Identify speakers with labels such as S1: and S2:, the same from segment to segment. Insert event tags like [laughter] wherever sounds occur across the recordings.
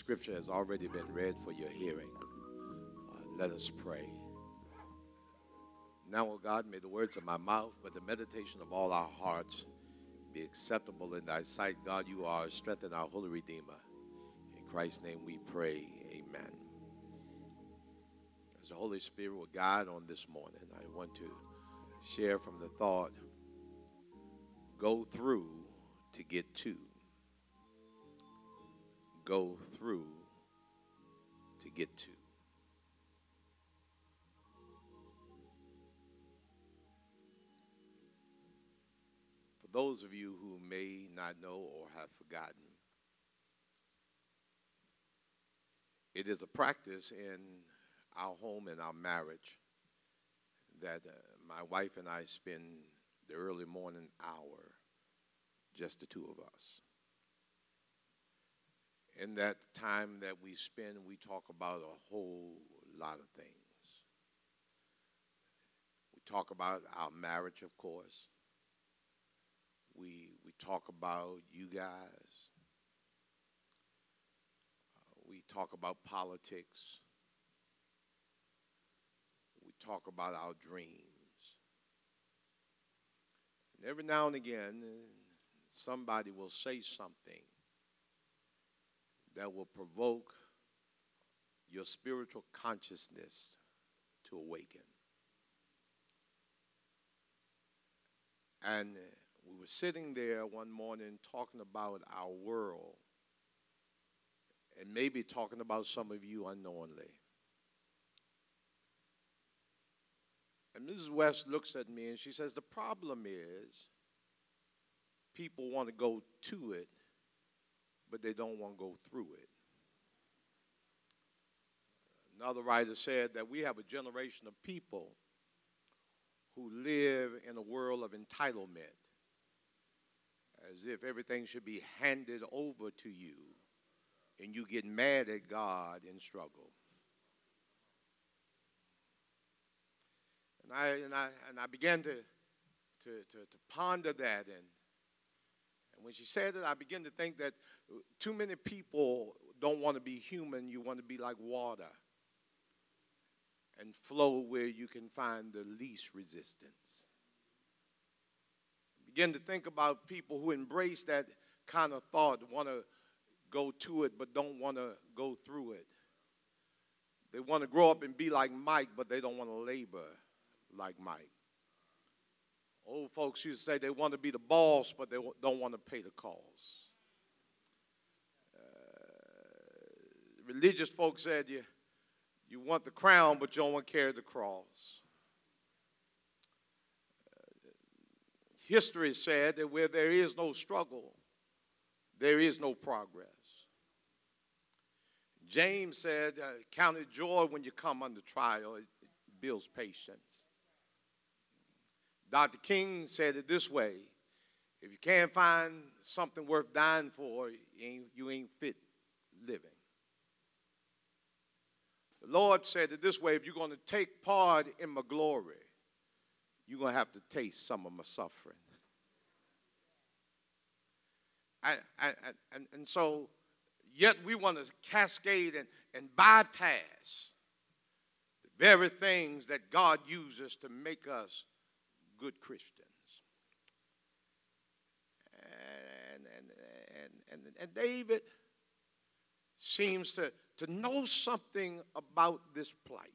S1: scripture has already been read for your hearing. Uh, let us pray. Now, O God, may the words of my mouth, but the meditation of all our hearts be acceptable in thy sight. God, you are our strength and our holy Redeemer. In Christ's name we pray. Amen. As the Holy Spirit will guide on this morning, I want to share from the thought go through to get to go through to get to. For those of you who may not know or have forgotten, it is a practice in our home and our marriage that uh, my wife and I spend the early morning hour, just the two of us in that time that we spend, we talk about a whole lot of things. We talk about our marriage, of course. We, we talk about you guys. Uh, we talk about politics. We talk about our dreams. And every now and again, somebody will say something that will provoke your spiritual consciousness to awaken. And uh, we were sitting there one morning talking about our world and maybe talking about some of you unknowingly. And Mrs. West looks at me and she says, The problem is people want to go to it but they don't want to go through it. Another writer said that we have a generation of people who live in a world of entitlement, as if everything should be handed over to you, and you get mad at God and struggle. And I, and I, and I began to, to, to, to ponder that and and when she said it, I began to think that too many people don't want to be human, you want to be like water and flow where you can find the least resistance. Begin to think about people who embrace that kind of thought, want to go to it but don't want to go through it. They want to grow up and be like Mike, but they don't want to labor like Mike. Old folks used to say they want to be the boss, but they don't want to pay the cost. Uh, religious folks said you, you want the crown, but you don't want to carry the cross. Uh, history said that where there is no struggle, there is no progress. James said, uh, Count it joy when you come under trial, it builds patience. Dr. King said it this way if you can't find something worth dying for, you ain't, you ain't fit living. The Lord said it this way if you're going to take part in my glory, you're going to have to taste some of my suffering. I, and, and so, yet we want to cascade and, and bypass the very things that God uses to make us good Christians. And, and, and, and, and David seems to, to know something about this plight.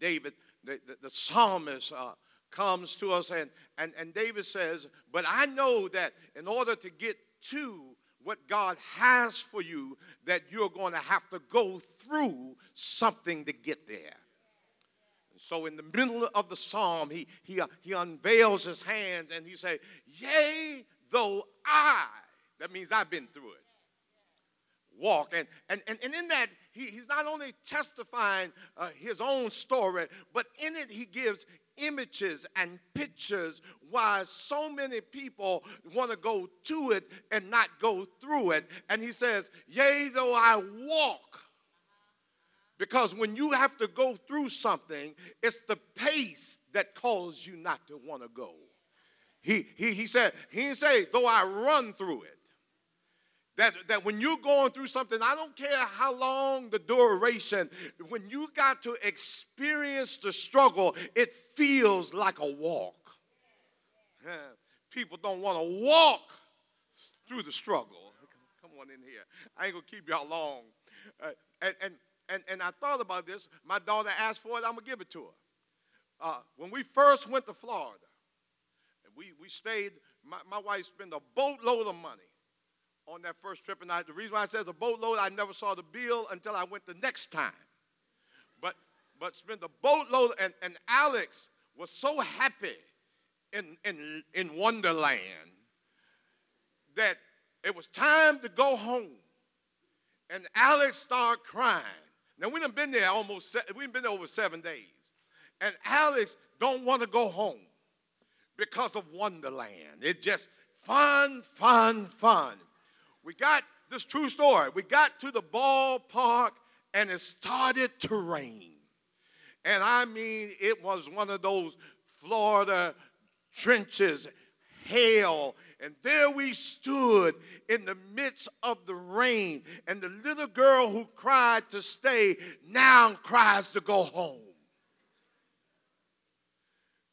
S1: David, the, the, the psalmist, uh, comes to us, and, and, and David says, But I know that in order to get to what God has for you, that you're going to have to go through something to get there. So in the middle of the psalm, he, he, uh, he unveils his hands and he say, yea, though I, that means I've been through it, walk. And, and, and, and in that, he, he's not only testifying uh, his own story, but in it he gives images and pictures why so many people want to go to it and not go through it. And he says, Yea, though I walk because when you have to go through something, it's the pace that causes you not to want to go. He, he, he said, he didn't say, though I run through it. that, that when you're going through something, I don't care how long the duration, when you got to experience the struggle, it feels like a walk. People don't want to walk through the struggle. Come on in here. I ain't going to keep y'all long. Uh, and, and, and, and I thought about this. My daughter asked for it, I'm going to give it to her. Uh, when we first went to Florida, we, we stayed, my, my wife spent a boatload of money on that first trip. And I, the reason why I said a boatload, I never saw the bill until I went the next time. But, but spent a boatload, and, and Alex was so happy in, in, in Wonderland that it was time to go home. And Alex started crying. Now we have been there almost, we've been there over seven days. And Alex don't want to go home because of Wonderland. It's just fun, fun, fun. We got this true story. We got to the ballpark and it started to rain. And I mean, it was one of those Florida trenches, hail. And there we stood in the midst of the rain. And the little girl who cried to stay now cries to go home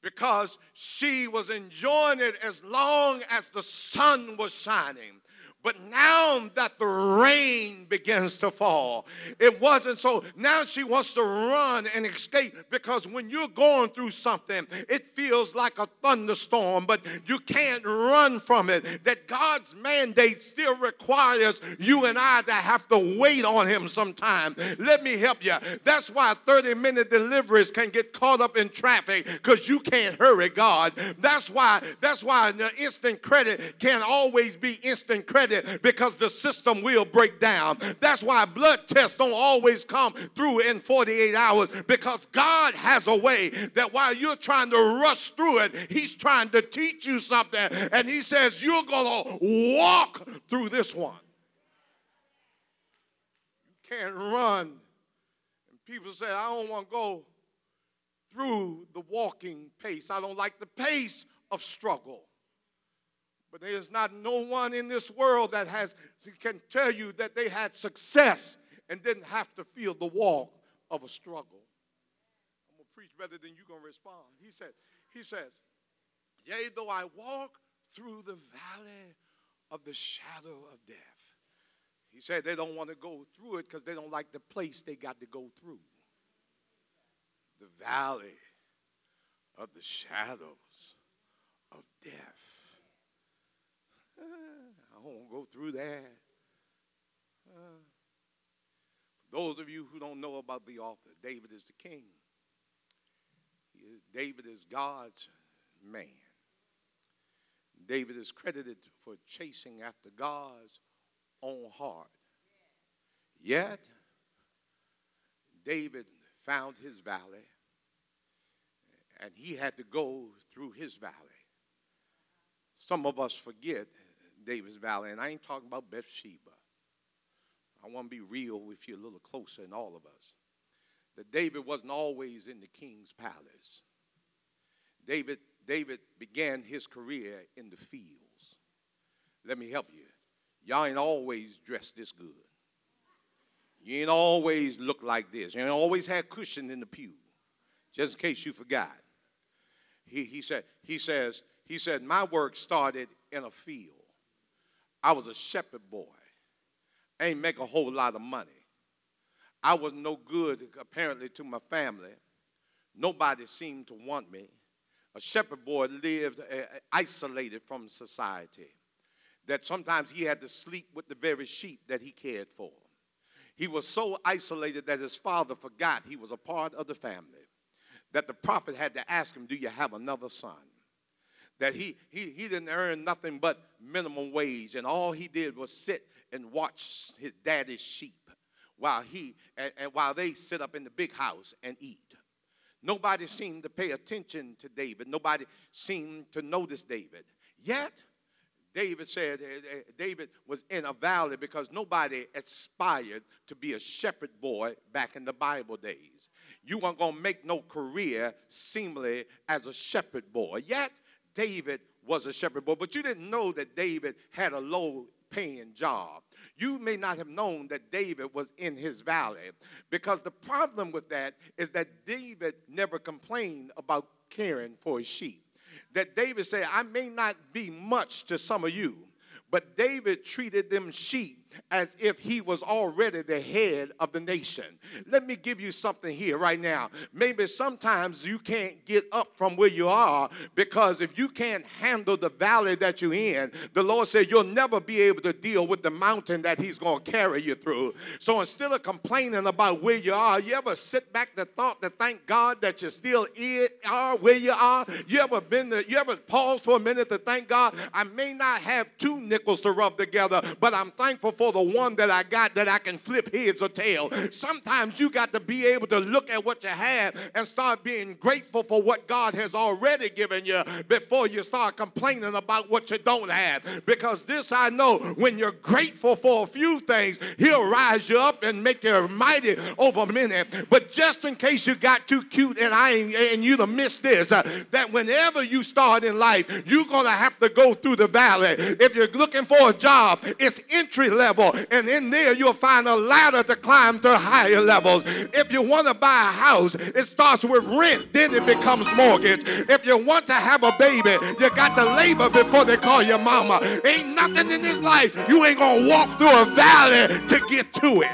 S1: because she was enjoying it as long as the sun was shining. But now that the rain begins to fall, it wasn't so. Now she wants to run and escape because when you're going through something, it feels like a thunderstorm, but you can't run from it. That God's mandate still requires you and I to have to wait on Him sometime. Let me help you. That's why 30 minute deliveries can get caught up in traffic because you can't hurry God. That's why, that's why the instant credit can't always be instant credit because the system will break down. That's why blood tests don't always come through in 48 hours because God has a way that while you're trying to rush through it, He's trying to teach you something. And He says, You're going to walk through this one. You can't run. And people say, I don't want to go through the walking pace. I don't like the pace of struggle. But there's not no one in this world that has can tell you that they had success and didn't have to feel the walk of a struggle. I'm gonna preach better than you're gonna respond. He said, he says, Yea, though I walk through the valley of the shadow of death. He said they don't want to go through it because they don't like the place they got to go through. The valley of the shadows of death. I won't go through that. Uh, for those of you who don't know about the author, David is the king. David is God's man. David is credited for chasing after God's own heart. Yet, David found his valley, and he had to go through his valley. Some of us forget David's Valley, and I ain't talking about Bathsheba. I want to be real with you a little closer than all of us. That David wasn't always in the king's palace. David, David began his career in the fields. Let me help you. Y'all ain't always dressed this good. You ain't always look like this. You ain't always had cushion in the pew. Just in case you forgot. He, he said, he says, he said, my work started in a field. I was a shepherd boy. I ain't make a whole lot of money. I was no good, apparently, to my family. Nobody seemed to want me. A shepherd boy lived uh, isolated from society, that sometimes he had to sleep with the very sheep that he cared for. He was so isolated that his father forgot he was a part of the family, that the prophet had to ask him, Do you have another son? That he, he, he didn't earn nothing but minimum wage, and all he did was sit and watch his daddy's sheep while he and, and while they sit up in the big house and eat. Nobody seemed to pay attention to David. Nobody seemed to notice David. Yet, David said eh, eh, David was in a valley because nobody aspired to be a shepherd boy back in the Bible days. You weren't going to make no career seemingly as a shepherd boy. Yet, David was a shepherd boy, but you didn't know that David had a low paying job. you may not have known that David was in his valley. Because the problem with that is that David never complained about caring for his sheep. That David said, I may not be much to some of you, but David treated them sheep as if he was already the head of the nation. Let me give you something here right now. Maybe sometimes you can't get up from where you are because if you can't handle the valley that you're in, the Lord said you'll never be able to deal with the mountain that He's going to carry you through. So instead of complaining about where you are, you ever sit back the thought to thank God that you still are where you are? You ever been there? You ever pause for a minute to thank God? I may not have two nickels to rub together, but I'm thankful for for the one that I got that I can flip heads or tail. Sometimes you got to be able to look at what you have and start being grateful for what God has already given you before you start complaining about what you don't have. Because this I know when you're grateful for a few things, He'll rise you up and make you mighty over many. But just in case you got too cute and I and you to miss this, uh, that whenever you start in life, you're gonna have to go through the valley. If you're looking for a job, it's entry level level, and in there you'll find a ladder to climb to higher levels. If you want to buy a house, it starts with rent, then it becomes mortgage. If you want to have a baby, you got to labor before they call you mama. Ain't nothing in this life you ain't gonna walk through a valley to get to it.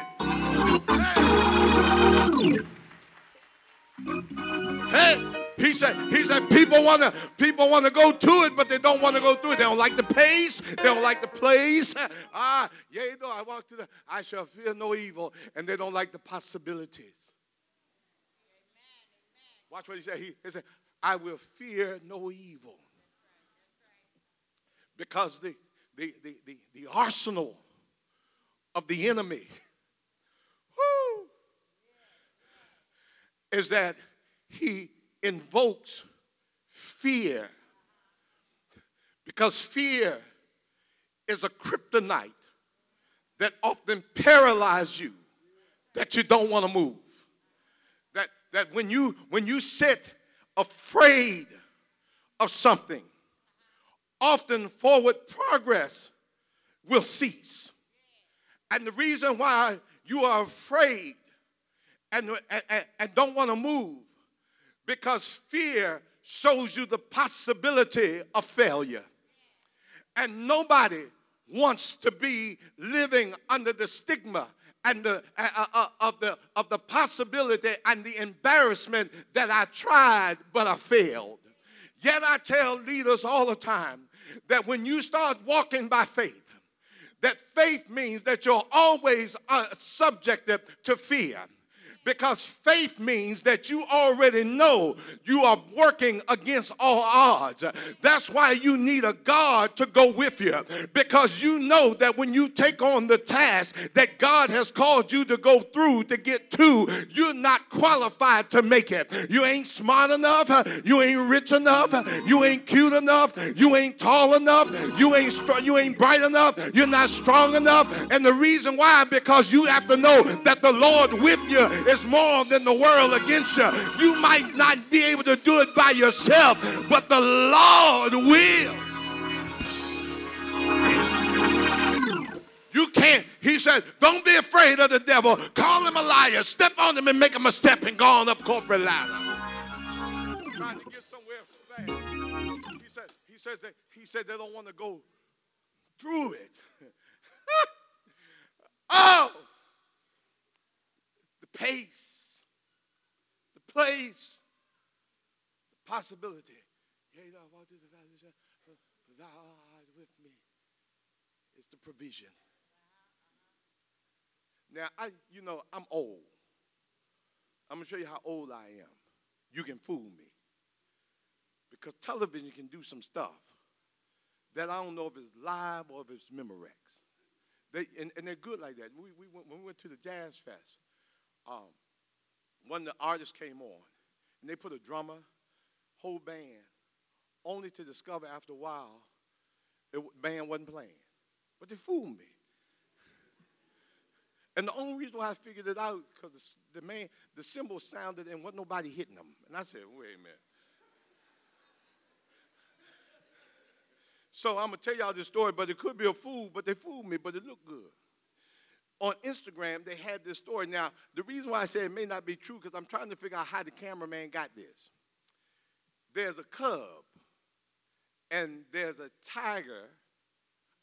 S1: Hey. He said, he said people want to people want to go to it, but they don't want to go through it. They don't like the pace. They don't like the place. [laughs] Ah, yea, though I walk to the, I shall fear no evil, and they don't like the possibilities. Watch what he said. He, he said, I will fear no evil. Because the, the, the, the, the arsenal of the enemy whoo, is that he invokes fear. Because fear is a kryptonite that often paralyzes you that you don't want to move. That that when you when you sit afraid of something often forward progress will cease. And the reason why you are afraid and, and, and don't want to move because fear shows you the possibility of failure. And nobody wants to be living under the stigma and the uh, uh, uh, of the of the possibility and the embarrassment that I tried but I failed. Yet I tell leaders all the time that when you start walking by faith, that faith means that you're always uh, subjected to fear because faith means that you already know you are working against all odds. That's why you need a God to go with you because you know that when you take on the task that God has called you to go through to get to, you're not qualified to make it. You ain't smart enough, you ain't rich enough, you ain't cute enough, you ain't tall enough, you ain't str- you ain't bright enough, you're not strong enough. And the reason why because you have to know that the Lord with you is more than the world against you. You might not be able to do it by yourself, but the Lord will. You can't. He said, Don't be afraid of the devil. Call him a liar. Step on him and make him a step and go on up corporate ladder. Trying to get somewhere fast. He said, he says that he said they don't want to go through it. [laughs] oh, the place, the possibility. Yea, thou art with me. It's the provision. Now, I, you know, I'm old. I'm gonna show you how old I am. You can fool me. Because television can do some stuff that I don't know if it's live or if it's Memorex. They, and, and they're good like that. We, we went, when we went to the Jazz Fest, um, of the artists came on, and they put a drummer, whole band, only to discover after a while the band wasn't playing. But they fooled me. And the only reason why I figured it out because the, the man, the cymbal sounded and wasn't nobody hitting them. And I said, wait a minute. So I'm gonna tell y'all this story, but it could be a fool, but they fooled me, but it looked good. On Instagram, they had this story. Now, the reason why I say it may not be true because I'm trying to figure out how the cameraman got this. There's a cub, and there's a tiger.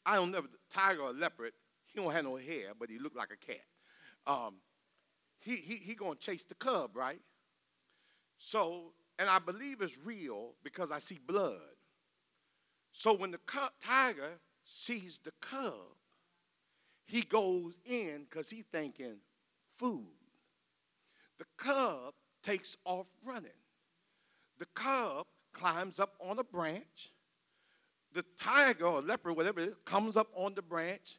S1: I don't know, tiger or leopard. He don't have no hair, but he looked like a cat. Um, he he he gonna chase the cub, right? So, and I believe it's real because I see blood. So when the tiger sees the cub, he goes in because he's thinking food. The cub takes off running. The cub climbs up on a branch. The tiger or leopard, whatever it is, comes up on the branch,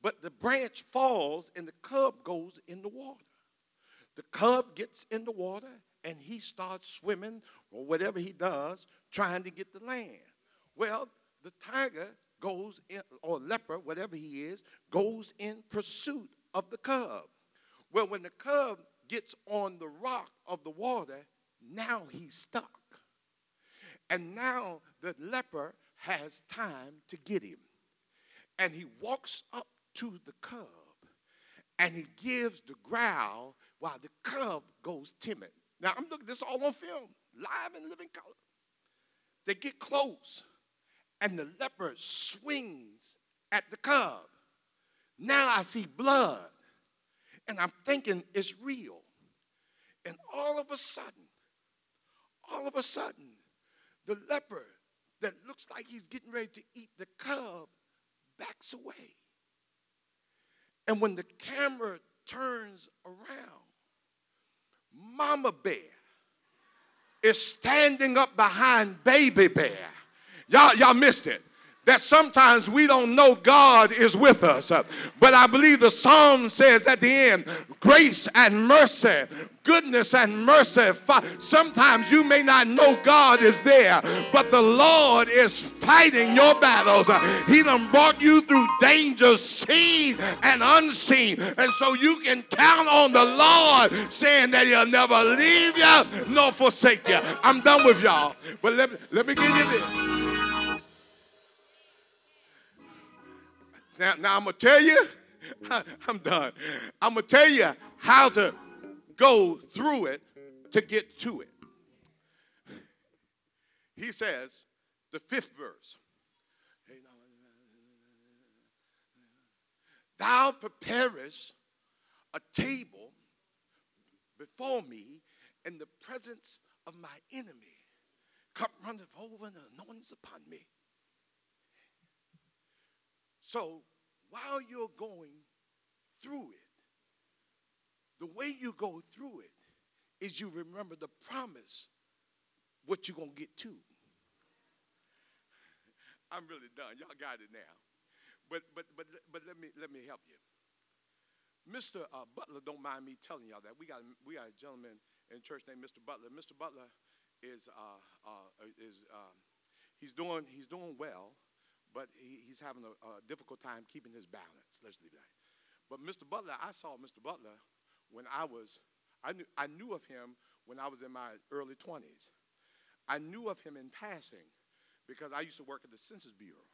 S1: but the branch falls and the cub goes in the water. The cub gets in the water and he starts swimming or whatever he does, trying to get the land. Well, the tiger goes in, or leper, whatever he is, goes in pursuit of the cub. Well, when the cub gets on the rock of the water, now he's stuck. And now the leper has time to get him. And he walks up to the cub and he gives the growl while the cub goes timid. Now I'm looking this all on film, live and living color. They get close and the leopard swings at the cub. Now I see blood, and I'm thinking it's real. And all of a sudden, all of a sudden, the leopard that looks like he's getting ready to eat the cub backs away. And when the camera turns around, Mama Bear is standing up behind Baby Bear Y'all, y'all missed it that sometimes we don't know God is with us. But I believe the psalm says at the end, grace and mercy, goodness and mercy. Sometimes you may not know God is there, but the Lord is fighting your battles. He done brought you through dangers seen and unseen. And so you can count on the Lord saying that he'll never leave you nor forsake you. I'm done with y'all. But let me, let me give you this. Now, now I'm going to tell you, [laughs] I'm done. I'm going to tell you how to go through it to get to it. He says, the fifth verse. Thou preparest a table before me in the presence of my enemy. Cup runneth over and anointings upon me. So while you're going through it, the way you go through it is you remember the promise, what you're going to get to. [laughs] I'm really done. Y'all got it now. But, but, but, but let, me, let me help you. Mr. Uh, Butler don't mind me telling y'all that. We got, we got a gentleman in church named Mr. Butler. Mr. Butler is, uh, uh, is um, he's, doing, he's doing well but he, he's having a, a, difficult time keeping his balance. Let's leave that. But Mr. Butler, I saw Mr. Butler when I was, I knew, I knew of him when I was in my early 20s. I knew of him in passing because I used to work at the Census Bureau.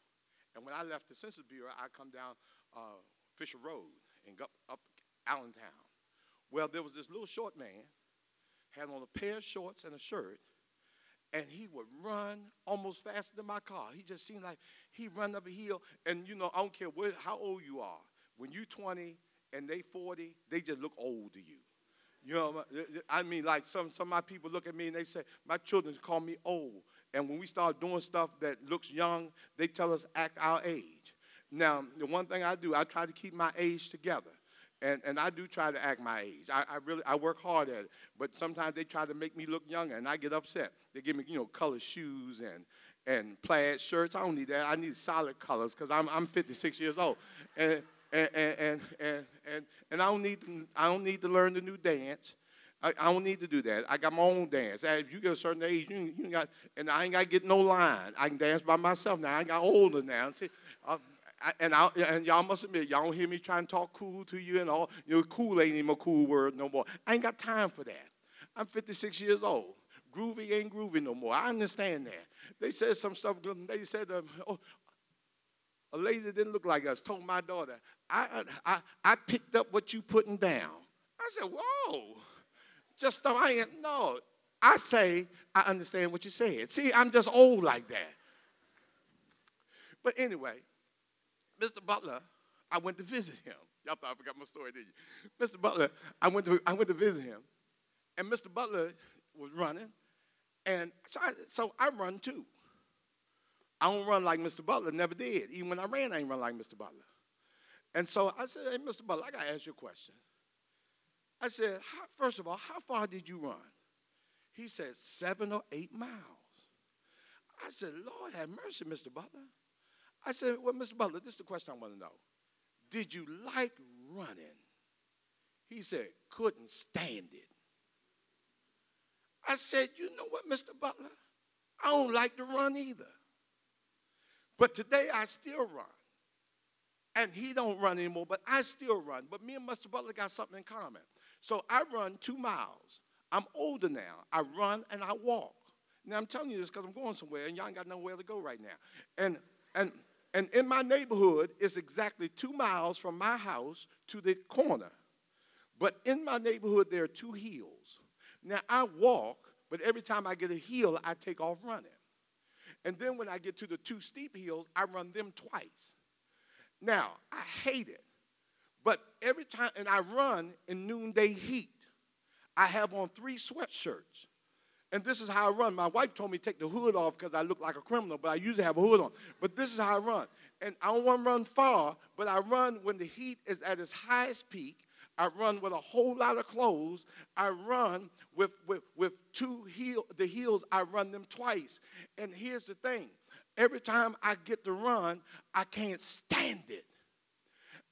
S1: And when I left the Census Bureau, I come down uh, Fisher Road and up Allentown. Well, there was this little short man, had on a pair of shorts and a shirt, and he would run almost faster than my car. He just seemed like he run up a hill, and you know, I don't care how old you are. When you 20 and they 40, they just look old to you. You know, I mean, like some, some of my people look at me and they say, my children call me old. And when we start doing stuff that looks young, they tell us act our age. Now, the one thing I do, I try to keep my age together. And, and I do try to act my age. I, I really I work hard at it. But sometimes they try to make me look younger and I get upset. They give me, you know, colored shoes and and plaid shirts. I don't need that. I need solid colors because I'm I'm 56 years old. And and and and and, and, I don't need to, I don't need to learn the new dance. I, I, don't need to do that. I got my own dance. As you get a certain age, you, you got, and I ain't got to get no line. I can dance by myself now. I got older now. See, uh, and, I, and y'all must admit, y'all don't hear me trying to talk cool to you and all. You know, cool ain't even a cool word no more. I ain't got time for that. I'm 56 years old. Groovy ain't groovy no more. I understand that. They said some stuff. They said, um, oh, a lady that didn't look like us told my daughter, I, I, I picked up what you putting down. I said, whoa, just I ain't, no. I say, I understand what you said. See, I'm just old like that. But anyway, Mr. Butler, I went to visit him. Y'all thought I forgot my story, did you? Mr. Butler, I went to, I went to visit him. And Mr. Butler was running. And so I, so I run too. I don't run like Mr. Butler, never did. Even when I ran, I ain't run like Mr. Butler. And so I said, hey, Mr. Butler, I got to ask you a question. I said, first of all, how far did you run? He said, seven or eight miles. I said, Lord have mercy, Mr. Butler. I said, well, Mr. Butler, this is the question I want to know. Did you like running? He said, couldn't stand it. I said, you know what, Mr. Butler? I don't like to run either. But today I still run. And he don't run anymore, but I still run. But me and Mr. Butler got something in common. So I run two miles. I'm older now. I run and I walk. Now I'm telling you this because I'm going somewhere and y'all ain't got nowhere to go right now. And and and in my neighborhood, it's exactly two miles from my house to the corner. But in my neighborhood, there are two hills. Now I walk, but every time I get a hill, I take off running. And then when I get to the two steep hills, I run them twice. Now, I hate it. But every time, and I run in noonday heat. I have on three sweatshirts. And this is how I run. My wife told me to take the hood off because I look like a criminal, but I usually have a hood on. But this is how I run. And I don't want to run far, but I run when the heat is at its highest peak. I run with a whole lot of clothes. I run with, with, with two heel, the heels, I run them twice. And here's the thing every time I get to run, I can't stand it.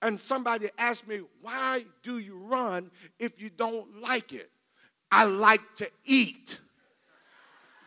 S1: And somebody asked me, Why do you run if you don't like it? I like to eat.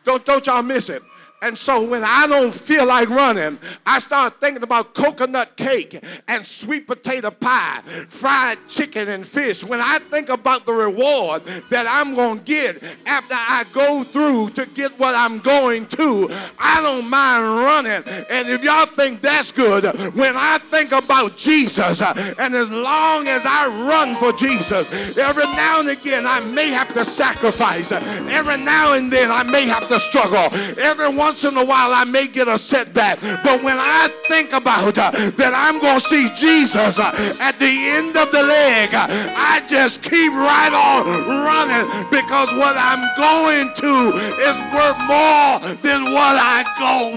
S1: Don't, don't y'all miss it. And so when I don't feel like running, I start thinking about coconut cake and sweet potato pie, fried chicken and fish. When I think about the reward that I'm going to get after I go through to get what I'm going to, I don't mind running. And if y'all think that's good, when I think about Jesus, and as long as I run for Jesus, every now and again I may have to sacrifice. Every now and then I may have to struggle. Every once in a while I may get a setback, but when I think about uh, that I'm going to see Jesus uh, at the end of the leg, uh, I just keep right on running because what I'm going to is worth more than what I go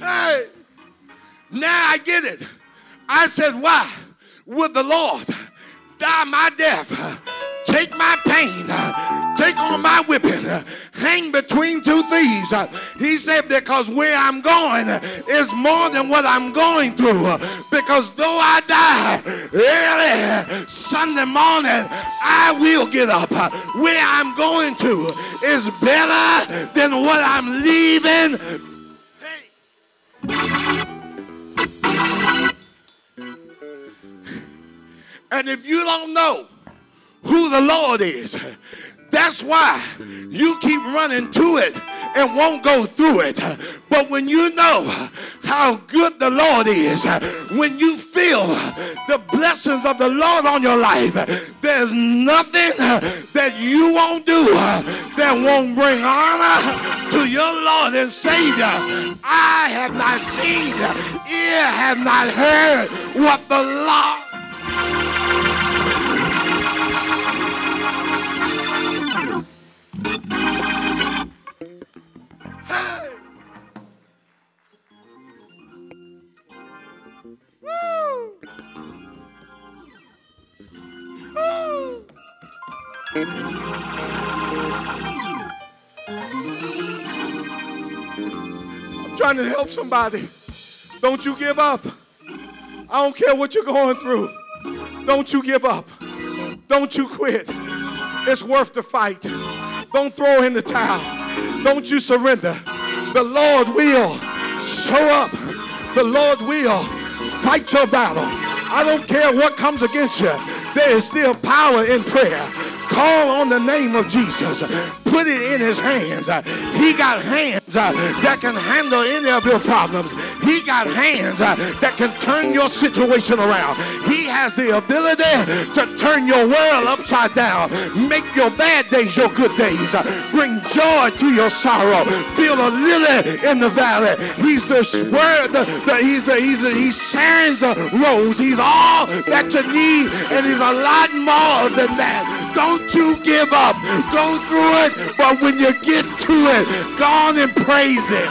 S1: Hey, now I get it. I said, why? With the Lord die my death, take my pain, take on my whipping, hang between two thieves. He said, Because where I'm going is more than what I'm going through. Because though I die early Sunday morning, I will get up. Where I'm going to is better than what I'm leaving. Hey. And if you don't know who the Lord is, that's why you keep running to it and won't go through it. But when you know how good the Lord is, when you feel the blessings of the Lord on your life, there's nothing that you won't do that won't bring honor to your Lord and Savior. I have not seen, ear have not heard what the Lord trying to help somebody. Don't you give up. I don't care what you're going through. Don't you give up. Don't you quit. It's worth the fight. Don't throw in the towel. Don't you surrender. The Lord will show up. The Lord will fight your battle. I don't care what comes against you. There is still power in prayer. Call on the name of Jesus. Put it in his hands. Uh, he got hands uh, that can handle any of your problems. He got hands uh, that can turn your situation around. He has the ability to turn your world upside down, make your bad days your good days, bring joy to your sorrow, build a lily in the valley. He's the word, the, the, he's the he's the, he shines a rose. He's all that you need, and he's a lot more than that. Don't you give up. Go through it, but when you get to it, go on and praise him.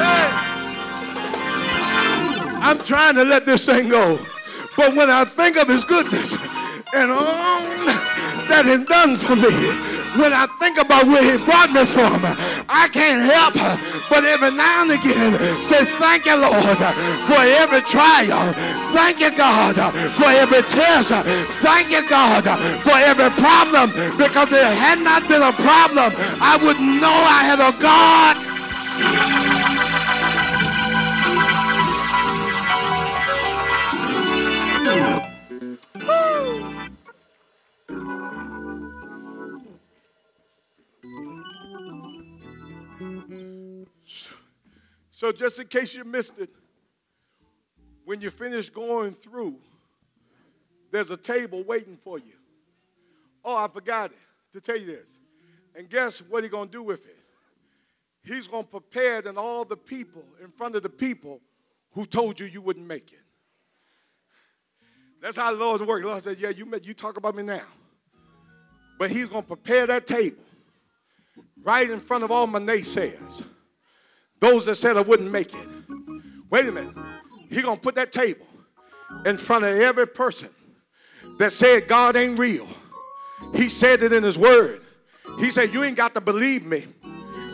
S1: Hey. I'm trying to let this thing go. But when I think of his goodness and all that he's done for me, when I think about where he brought me from, I can't help but every now and again say, Thank you, Lord, for every trial. Thank you, God, for every test. Thank you, God, for every problem. Because if it had not been a problem, I wouldn't know I had a God. So, just in case you missed it, when you finish going through, there's a table waiting for you. Oh, I forgot it to tell you this. And guess what he's going to do with it? He's going to prepare it and all the people in front of the people who told you you wouldn't make it. That's how the Lord works. The Lord said, Yeah, you, you talk about me now. But he's going to prepare that table right in front of all my naysayers. Those that said I wouldn't make it. Wait a minute. He's going to put that table in front of every person that said God ain't real. He said it in his word. He said, You ain't got to believe me.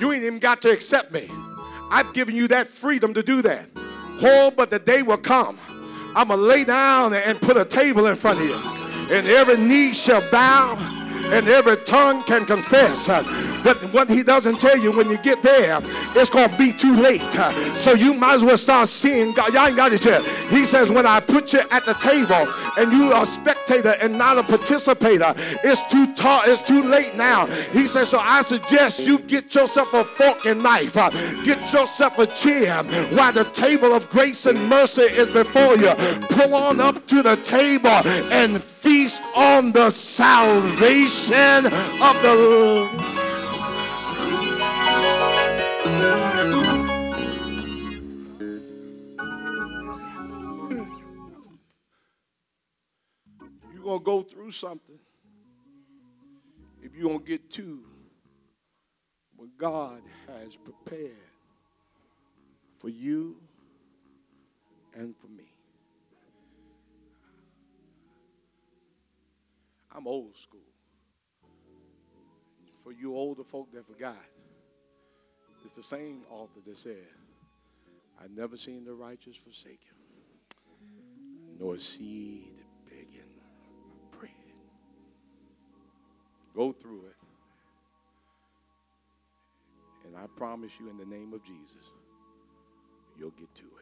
S1: You ain't even got to accept me. I've given you that freedom to do that. Oh, but the day will come. I'm going to lay down and put a table in front of you. And every knee shall bow and every tongue can confess. Uh, but what he doesn't tell you when you get there, it's going to be too late. Uh, so you might as well start seeing God. Y'all ain't got it yet. He says, when I put you at the table and you are a spectator and not a participator, it's too tall, it's too late now. He says, so I suggest you get yourself a fork and knife, uh, get yourself a chair while the table of grace and mercy is before you. Pull on up to the table and feast on the salvation of the Lord. You're going to go through something if you don't get to what God has prepared for you and for me. I'm old school. For you older folk that forgot, it's the same author that said, I've never seen the righteous forsaken, nor seed begging bread. Go through it. And I promise you, in the name of Jesus, you'll get to it.